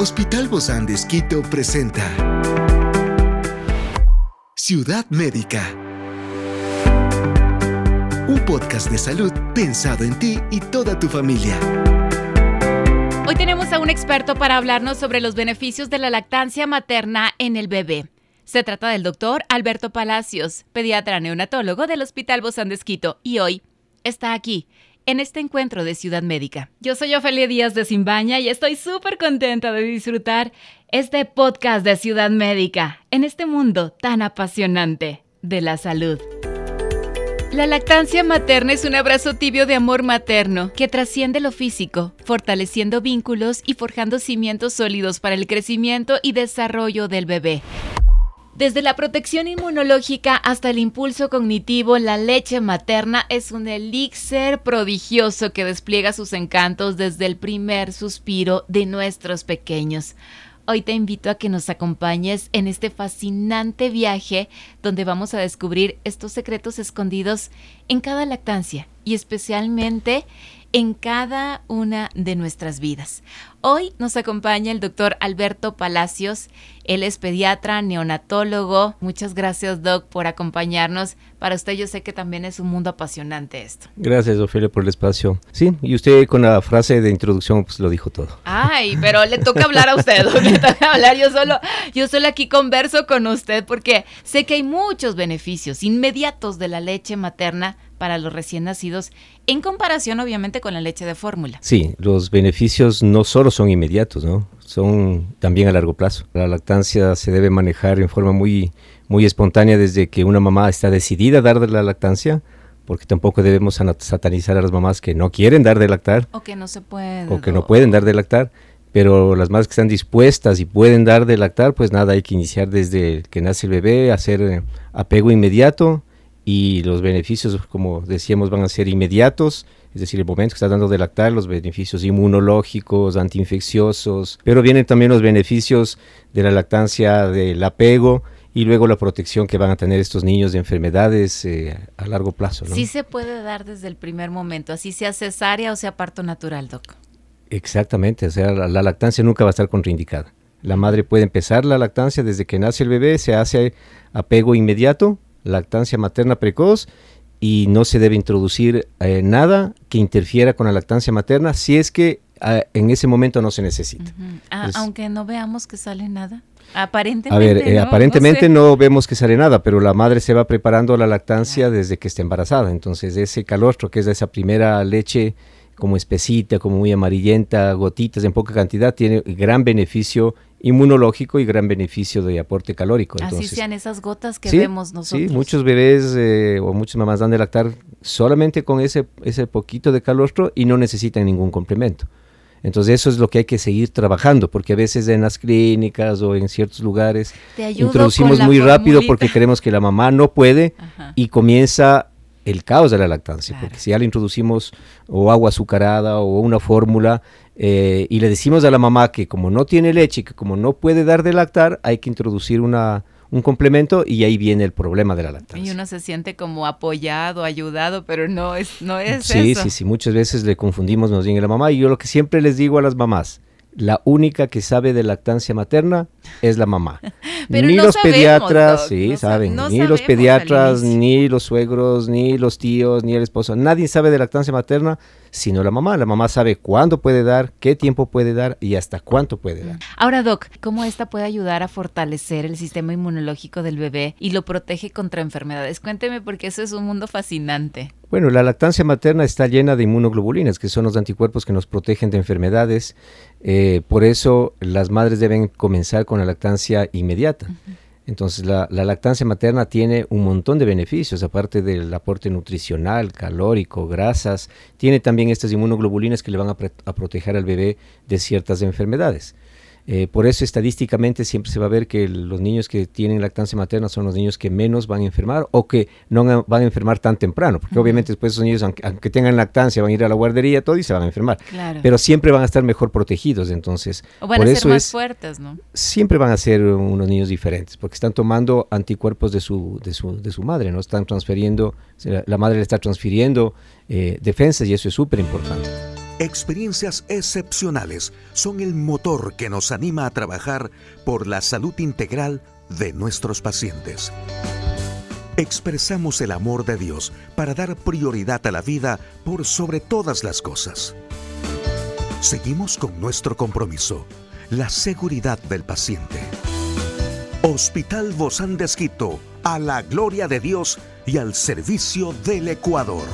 Hospital Bozán de Esquito presenta Ciudad Médica. Un podcast de salud pensado en ti y toda tu familia. Hoy tenemos a un experto para hablarnos sobre los beneficios de la lactancia materna en el bebé. Se trata del doctor Alberto Palacios, pediatra neonatólogo del Hospital Bozán de Esquito, y hoy está aquí en este encuentro de Ciudad Médica. Yo soy Ofelia Díaz de Simbaña y estoy súper contenta de disfrutar este podcast de Ciudad Médica en este mundo tan apasionante de la salud. La lactancia materna es un abrazo tibio de amor materno que trasciende lo físico, fortaleciendo vínculos y forjando cimientos sólidos para el crecimiento y desarrollo del bebé. Desde la protección inmunológica hasta el impulso cognitivo, la leche materna es un elixir prodigioso que despliega sus encantos desde el primer suspiro de nuestros pequeños. Hoy te invito a que nos acompañes en este fascinante viaje donde vamos a descubrir estos secretos escondidos en cada lactancia y especialmente en cada una de nuestras vidas. Hoy nos acompaña el doctor Alberto Palacios. Él es pediatra, neonatólogo. Muchas gracias, Doc, por acompañarnos. Para usted yo sé que también es un mundo apasionante esto. Gracias, Ofelia, por el espacio. Sí, y usted con la frase de introducción pues lo dijo todo. Ay, pero le toca hablar a usted, le toca hablar. Yo solo, yo solo aquí converso con usted porque sé que hay muchos beneficios inmediatos de la leche materna para los recién nacidos en comparación obviamente con la leche de fórmula. Sí, los beneficios no solo son inmediatos, ¿no? Son también a largo plazo. La lactancia se debe manejar en forma muy, muy espontánea desde que una mamá está decidida a dar de la lactancia, porque tampoco debemos satanizar a las mamás que no quieren dar de lactar. O que no se pueden. O que no pueden dar de lactar. Pero las madres que están dispuestas y pueden dar de lactar, pues nada, hay que iniciar desde que nace el bebé, hacer eh, apego inmediato, y los beneficios, como decíamos, van a ser inmediatos, es decir, el momento que está dando de lactar, los beneficios inmunológicos, antiinfecciosos, pero vienen también los beneficios de la lactancia del apego y luego la protección que van a tener estos niños de enfermedades eh, a largo plazo. Sí se puede dar desde el primer momento, así sea cesárea o sea parto natural, doc. Exactamente, o sea, la, la lactancia nunca va a estar contraindicada. La madre puede empezar la lactancia desde que nace el bebé, se hace apego inmediato lactancia materna precoz y no se debe introducir eh, nada que interfiera con la lactancia materna si es que ah, en ese momento no se necesita. Ah, aunque no veamos que sale nada. Aparentemente. A ver, eh, aparentemente no, vemos que sale nada, pero la madre se va preparando la lactancia desde que está embarazada. Entonces, ese calostro, que es esa primera leche como espesita, como muy amarillenta, gotitas en poca cantidad, tiene gran beneficio inmunológico y gran beneficio de aporte calórico. Así sean esas gotas que vemos nosotros. Sí, muchos bebés eh, o muchas mamás dan de lactar solamente con ese, ese poquito de calostro y no necesitan ningún complemento. Entonces eso es lo que hay que seguir trabajando, porque a veces en las clínicas o en ciertos lugares introducimos muy rápido porque queremos que la mamá no puede y comienza el caos de la lactancia, porque si ya le introducimos o agua azucarada o una fórmula eh, y le decimos a la mamá que como no tiene leche, que como no puede dar de lactar, hay que introducir una, un complemento y ahí viene el problema de la lactancia. Y uno se siente como apoyado, ayudado, pero no es, no es sí, eso. Sí, sí, muchas veces le confundimos nos bien a la mamá y yo lo que siempre les digo a las mamás, la única que sabe de lactancia materna es la mamá. ni los pediatras, sí, saben, ni los pediatras, ni los suegros, ni los tíos, ni el esposo, nadie sabe de lactancia materna sino la mamá. La mamá sabe cuándo puede dar, qué tiempo puede dar y hasta cuánto puede dar. Ahora, Doc, ¿cómo esta puede ayudar a fortalecer el sistema inmunológico del bebé y lo protege contra enfermedades? Cuénteme porque eso es un mundo fascinante. Bueno, la lactancia materna está llena de inmunoglobulinas, que son los anticuerpos que nos protegen de enfermedades. Eh, por eso las madres deben comenzar con la lactancia inmediata. Entonces la, lactancia materna tiene un montón de beneficios, aparte del aporte nutricional, calórico, grasas, tiene también estas inmunoglobulinas que le van a proteger al bebé de ciertas enfermedades. Eh, por eso estadísticamente siempre se va a ver que los niños que tienen lactancia materna son los niños que menos van a enfermar o que no van a enfermar tan temprano, porque obviamente después esos niños, aunque, tengan lactancia, van a ir a la guardería todo y se van a enfermar, pero siempre van a estar mejor protegidos, entonces. O van a ser más fuertes, ¿no? Siempre van a ser unos niños diferentes, porque están tomando anticuerpos de su, de su, de su madre, ¿no? Están transfiriendo, la madre le está transfiriendo eh, defensas y eso es súper importante. Experiencias excepcionales son el motor que nos anima a trabajar por la salud integral de nuestros pacientes. Expresamos el amor de Dios para dar prioridad a la vida por sobre todas las cosas. Seguimos con nuestro compromiso, la seguridad del paciente. Hospital Bozán de Esquito, a la gloria de Dios y al servicio del Ecuador.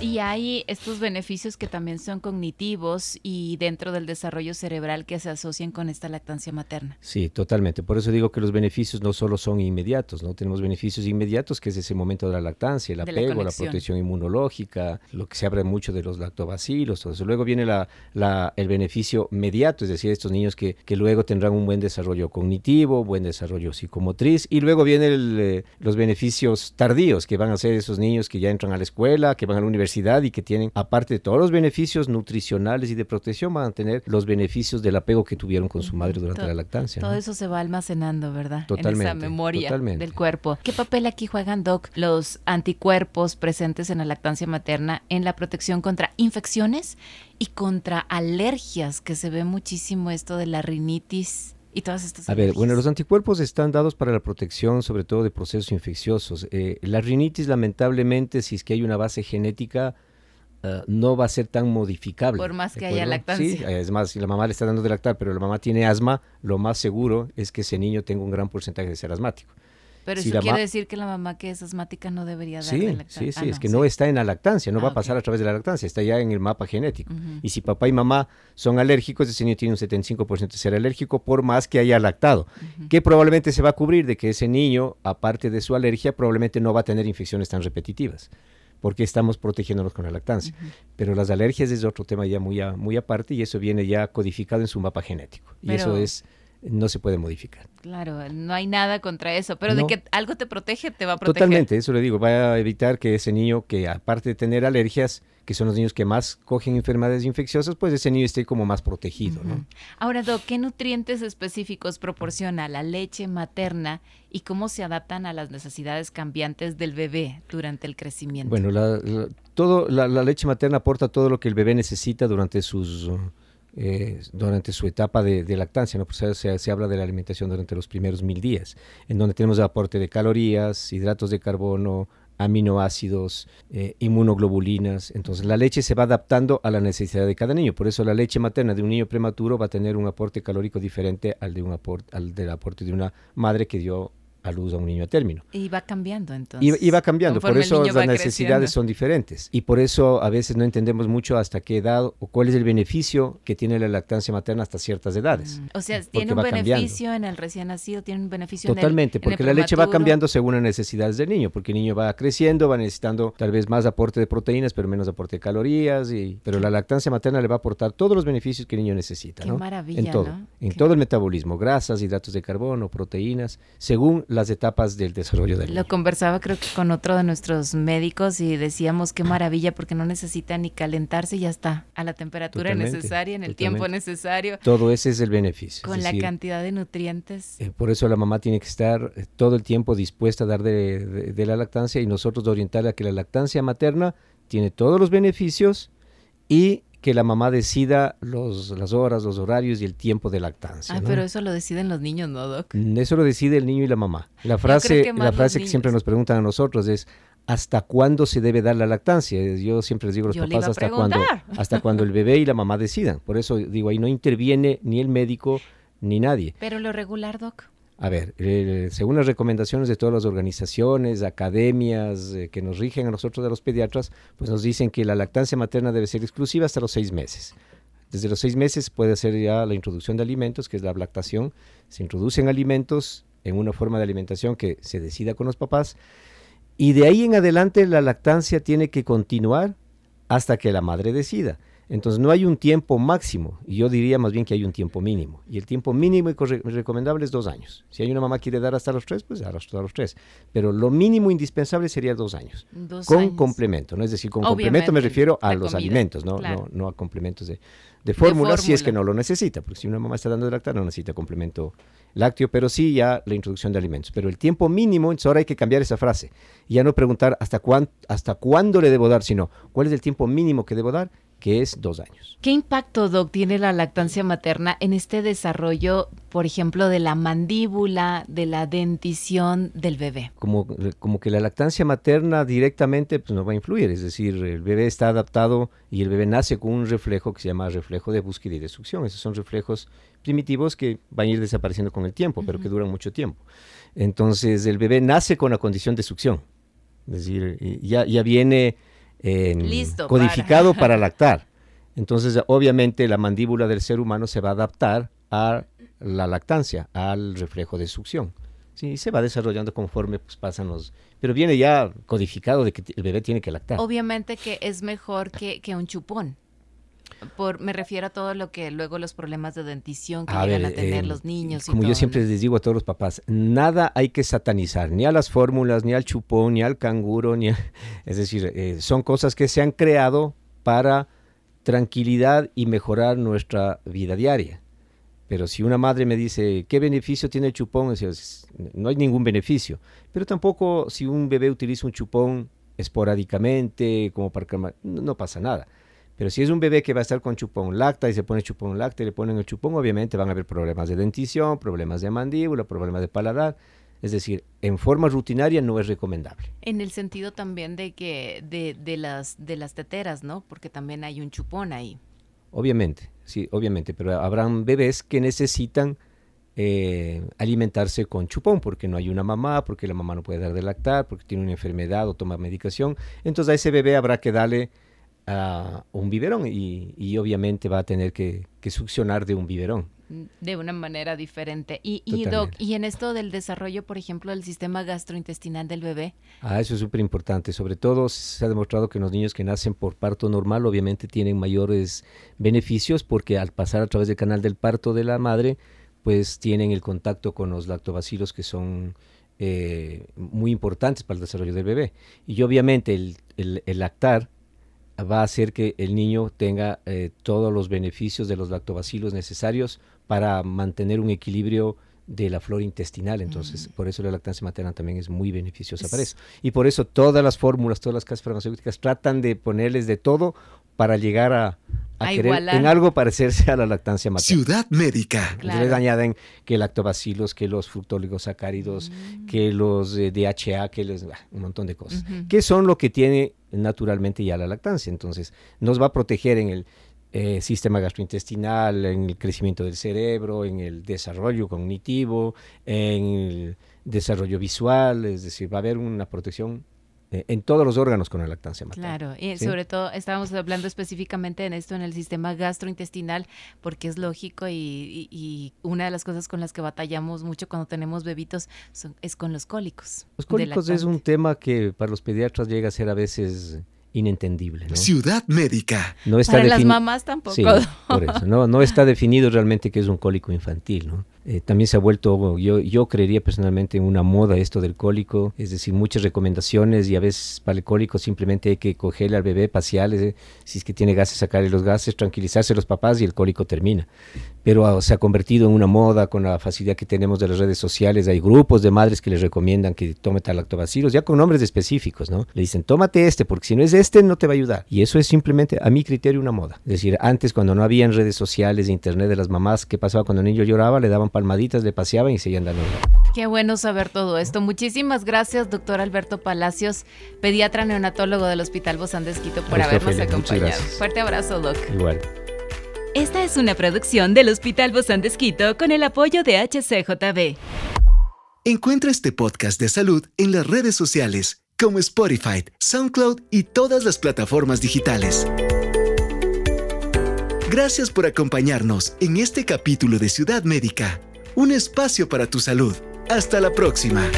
Y hay estos beneficios que también son cognitivos y dentro del desarrollo cerebral que se asocian con esta lactancia materna. Sí, totalmente. Por eso digo que los beneficios no solo son inmediatos, ¿no? Tenemos beneficios inmediatos, que es ese momento de la lactancia, el apego, la, protección inmunológica, lo que se habla mucho de los lactobacilos, todo eso. Luego viene la, el beneficio mediato, es decir, estos niños que, que, luego tendrán un buen desarrollo cognitivo, buen desarrollo psicomotriz, y luego vienen eh, los beneficios tardíos, que van a ser esos niños que ya entran a la escuela, que van a la universidad, y que tienen, aparte de todos los beneficios nutricionales y de protección, van a tener los beneficios del apego que tuvieron con su madre durante la lactancia. Todo eso se va almacenando, ¿verdad? Totalmente. En esa memoria del cuerpo. ¿Qué papel aquí juegan, Doc, los anticuerpos presentes en la lactancia materna en la protección contra infecciones y contra alergias, que se ve muchísimo esto de la rinitis? Y todas estas A ver, bueno, los anticuerpos están dados para la protección sobre todo de procesos infecciosos. Eh, la rinitis, lamentablemente, si es que hay una base genética, eh, no va a ser tan modificable. Por más que haya lactancia. Sí, es más, si la mamá le está dando de lactar, pero la mamá tiene asma, lo más seguro es que ese niño tenga un gran porcentaje de ser asmático. Pero eso quiere decir que la mamá que es asmática no debería dar sí, lactancia. Sí, sí, ah, es que no está en la lactancia, no va a ah, pasar a través de la lactancia, está ya en el mapa genético. Y si papá y mamá son alérgicos, ese niño tiene un 75% de ser alérgico por más que haya lactado. Que probablemente se va a cubrir de que ese niño, aparte de su alergia, probablemente no va a tener infecciones tan repetitivas porque estamos protegiéndonos con la lactancia. Pero las alergias es otro tema ya muy, muy aparte y eso viene ya codificado en su mapa genético. Y eso es no se puede modificar. Claro, no hay nada contra eso, pero de que algo te protege, te va a proteger. Totalmente, eso le digo, va a evitar que ese niño que aparte de tener alergias, que son los niños que más cogen enfermedades infecciosas, pues ese niño esté como más protegido. ¿no? Ahora, Doc, ¿qué nutrientes específicos proporciona la leche materna y cómo se adaptan a las necesidades cambiantes del bebé durante el crecimiento? Bueno, la, todo, la leche materna aporta todo lo que el bebé necesita durante sus eh, durante su etapa de, lactancia, ¿no? Pues se, habla de la alimentación durante los primeros mil días, en donde tenemos el aporte de calorías, hidratos de carbono, aminoácidos, eh, inmunoglobulinas. Entonces la leche se va adaptando a la necesidad de cada niño. Por eso la leche materna de un niño prematuro va a tener un aporte calórico diferente al, de un aporte, al del aporte de una madre que dio a luz a un niño a término. Y va cambiando entonces. Y, va cambiando, por eso las necesidades son diferentes. Y por eso a veces no entendemos mucho hasta qué edad o cuál es el beneficio que tiene la lactancia materna hasta ciertas edades. Mm. O sea, tiene un beneficio en el recién nacido, tiene un beneficio Totalmente, en el, porque la leche va cambiando según las necesidades del niño, porque el niño va creciendo, va necesitando tal vez más aporte de proteínas, pero menos aporte de calorías, y, pero la lactancia materna le va a aportar todos los beneficios que el niño necesita. Qué maravilla, En todo, en todo el metabolismo, grasas, hidratos de carbono, proteínas, según las etapas del desarrollo del Lo conversaba creo que con otro de nuestros médicos y decíamos qué maravilla porque no necesita ni calentarse y ya está a la temperatura necesaria, en el tiempo necesario. Todo ese es el beneficio. Con la cantidad de nutrientes. Eh, por eso la mamá tiene que estar eh, todo el tiempo dispuesta a dar de, de la lactancia y nosotros orientarla a que la lactancia materna tiene todos los beneficios y que la mamá decida los, las horas, los horarios y el tiempo de lactancia. Ah, pero eso lo deciden los niños, ¿no, Doc? Mm, eso lo decide el niño y la mamá. La frase, que la frase que siempre nos preguntan a nosotros es ¿hasta cuándo se debe dar la lactancia? Yo siempre les digo a los papás hasta cuando, hasta cuando el bebé y la mamá decidan. Por eso digo, ahí no interviene ni el médico ni nadie. Pero lo regular, Doc. A ver, eh, según las recomendaciones de todas las organizaciones, academias eh, que nos rigen a nosotros de los pediatras, pues nos dicen que la lactancia materna debe ser exclusiva hasta los seis meses. Desde los seis meses puede ser ya la introducción de alimentos, que es la lactación. Se introducen alimentos en una forma de alimentación que se decida con los papás. Y de ahí en adelante la lactancia tiene que continuar hasta que la madre decida. Entonces no hay un tiempo máximo, y yo diría más bien que hay un tiempo mínimo. Y el tiempo mínimo y recomendable es dos años. Si hay una mamá que quiere dar hasta los tres, pues dar hasta los tres. Pero lo mínimo indispensable sería dos años. con complemento, ¿no? Es decir, con complemento me refiero a los alimentos, ¿no? no, no a complementos de, de fórmula, si es que no lo necesita. Porque si una mamá está dando de lactar, no necesita complemento lácteo, pero sí ya la introducción de alimentos. Pero el tiempo mínimo, entonces ahora hay que cambiar esa frase. Y ya no preguntar hasta, cuán, hasta cuándo le debo dar, sino cuál es el tiempo mínimo que debo dar que es dos años. ¿Qué impacto, Doc, tiene la lactancia materna en este desarrollo, por ejemplo, de la mandíbula, de la dentición del bebé? Como, como que la lactancia materna directamente pues, no va a influir, es decir, el bebé está adaptado y el bebé nace con un reflejo que se llama reflejo de búsqueda y de succión. Esos son reflejos primitivos que van a ir desapareciendo con el tiempo, pero que duran mucho tiempo. Entonces, el bebé nace con la condición de succión, es decir, ya, ya viene codificado para. lactar. Entonces, obviamente, la mandíbula del ser humano se va a adaptar a la lactancia, al reflejo de succión. Sí, se va desarrollando conforme pues, pasan los... Pero viene ya codificado de que el bebé tiene que lactar. Obviamente que es mejor que, que un chupón. Por, me refiero a todo lo que luego los problemas de dentición que llegan a tener los niños. Como yo siempre les digo a todos los papás, nada hay que satanizar, ni a las fórmulas, ni al chupón, ni al canguro, ni es decir, eh, son cosas que se han creado para tranquilidad y mejorar nuestra vida diaria. Pero si una madre me dice, ¿qué beneficio tiene el chupón? No hay ningún beneficio. Pero tampoco si un bebé utiliza un chupón esporádicamente, como para no pasa nada. Pero si es un bebé que va a estar con chupón lacta y se pone chupón lacta y le ponen el chupón, obviamente van a haber problemas de dentición, problemas de mandíbula, problemas de paladar. Es decir, en forma rutinaria no es recomendable. En el sentido también de que de, de, las de las teteras, ¿no? Porque también hay un chupón ahí. Obviamente, sí, obviamente, pero habrán bebés que necesitan eh, alimentarse con chupón porque no hay una mamá, porque la mamá no puede dar de lactar, porque tiene una enfermedad o toma medicación. Entonces a ese bebé habrá que darle un biberón y, obviamente va a tener que, succionar de un biberón. De una manera diferente. Y, y, Doc, y en esto del desarrollo, por ejemplo, del sistema gastrointestinal del bebé. Ah, eso es súper importante. Sobre todo se ha demostrado que los niños que nacen por parto normal obviamente tienen mayores beneficios porque al pasar a través del canal del parto de la madre, pues tienen el contacto con los lactobacilos que son eh, muy importantes para el desarrollo del bebé. Y obviamente el, el lactar va a hacer que el niño tenga eh, todos los beneficios de los lactobacilos necesarios para mantener un equilibrio de la flora intestinal. Entonces, por eso la lactancia materna también es muy beneficiosa para eso. Y por eso todas las fórmulas, todas las casas farmacéuticas tratan de ponerles de todo para llegar a, querer en algo parecerse a la lactancia materna. Ciudad médica. Les añaden que lactobacilos, que los fructóligos mm. que los eh, DHA, que les, un montón de cosas. Que son lo que tiene naturalmente ya la lactancia. Entonces, nos va a proteger en el eh, sistema gastrointestinal, en el crecimiento del cerebro, en el desarrollo cognitivo, en el desarrollo visual, es decir, va a haber una protección eh, en todos los órganos con la lactancia materna. Claro, y sobre todo estábamos hablando específicamente en esto en el sistema gastrointestinal, porque es lógico y, una de las cosas con las que batallamos mucho cuando tenemos bebitos es con los cólicos. Los cólicos es un tema que para los pediatras llega a ser a veces inentendible. Ciudad médica. No está Para las mamás tampoco. por eso, no, no está definido realmente que es un cólico infantil. ¿no? Eh, también se ha vuelto, yo, yo creería personalmente, en una moda esto del cólico, es decir, muchas recomendaciones y a veces para el cólico simplemente hay que cogerle al bebé, pasearle, si es que tiene gases, sacarle los gases, tranquilizarse los papás y el cólico termina. Pero ah, se ha convertido en una moda con la facilidad que tenemos de las redes sociales, hay grupos de madres que les recomiendan que tome lactobacilos, ya con nombres específicos, ¿no? Le dicen, tómate este, porque si no es este, no te va a ayudar. Y eso es simplemente, a mi criterio, una moda. Es decir, antes cuando no había redes sociales, internet de las mamás, ¿qué pasaba cuando el niño lloraba? Le daban palmaditas, le paseaban y seguían dando. Qué bueno saber todo esto. Muchísimas gracias, doctor Alberto Palacios, pediatra neonatólogo del Hospital Bozán de Esquito, por habernos acompañado. Fuerte abrazo, doc. Igual. Esta es una producción del Hospital Bozán de Esquito con el apoyo de HCJB. Encuentra este podcast de salud en las redes sociales como Spotify, SoundCloud y todas las plataformas digitales. Gracias por acompañarnos en este capítulo de Ciudad Médica, un espacio para tu salud. Hasta la próxima.